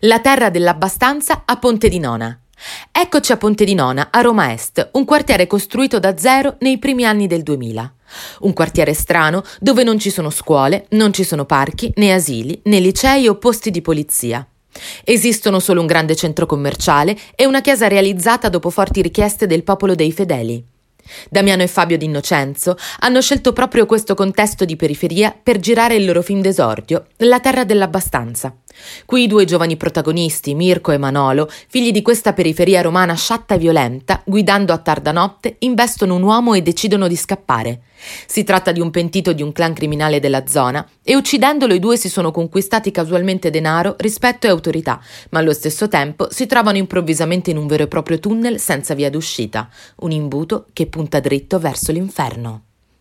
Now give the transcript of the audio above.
La terra dell'abbastanza a Ponte di Nona. Eccoci a Ponte di Nona, a Roma Est, un quartiere costruito da zero nei primi anni del 2000. Un quartiere strano dove non ci sono scuole, non ci sono parchi, né asili, né licei o posti di polizia. Esistono solo un grande centro commerciale e una chiesa realizzata dopo forti richieste del popolo dei fedeli. Damiano e Fabio D'Innocenzo hanno scelto proprio questo contesto di periferia per girare il loro film d'esordio, La terra dell'abbastanza. Qui i due giovani protagonisti, Mirko e Manolo, figli di questa periferia romana sciatta e violenta, guidando a tarda notte, investono un uomo e decidono di scappare. Si tratta di un pentito di un clan criminale della zona e uccidendolo i due si sono conquistati casualmente denaro, rispetto e autorità, ma allo stesso tempo si trovano improvvisamente in un vero e proprio tunnel senza via d'uscita, un imbuto che punta dritto verso l'inferno.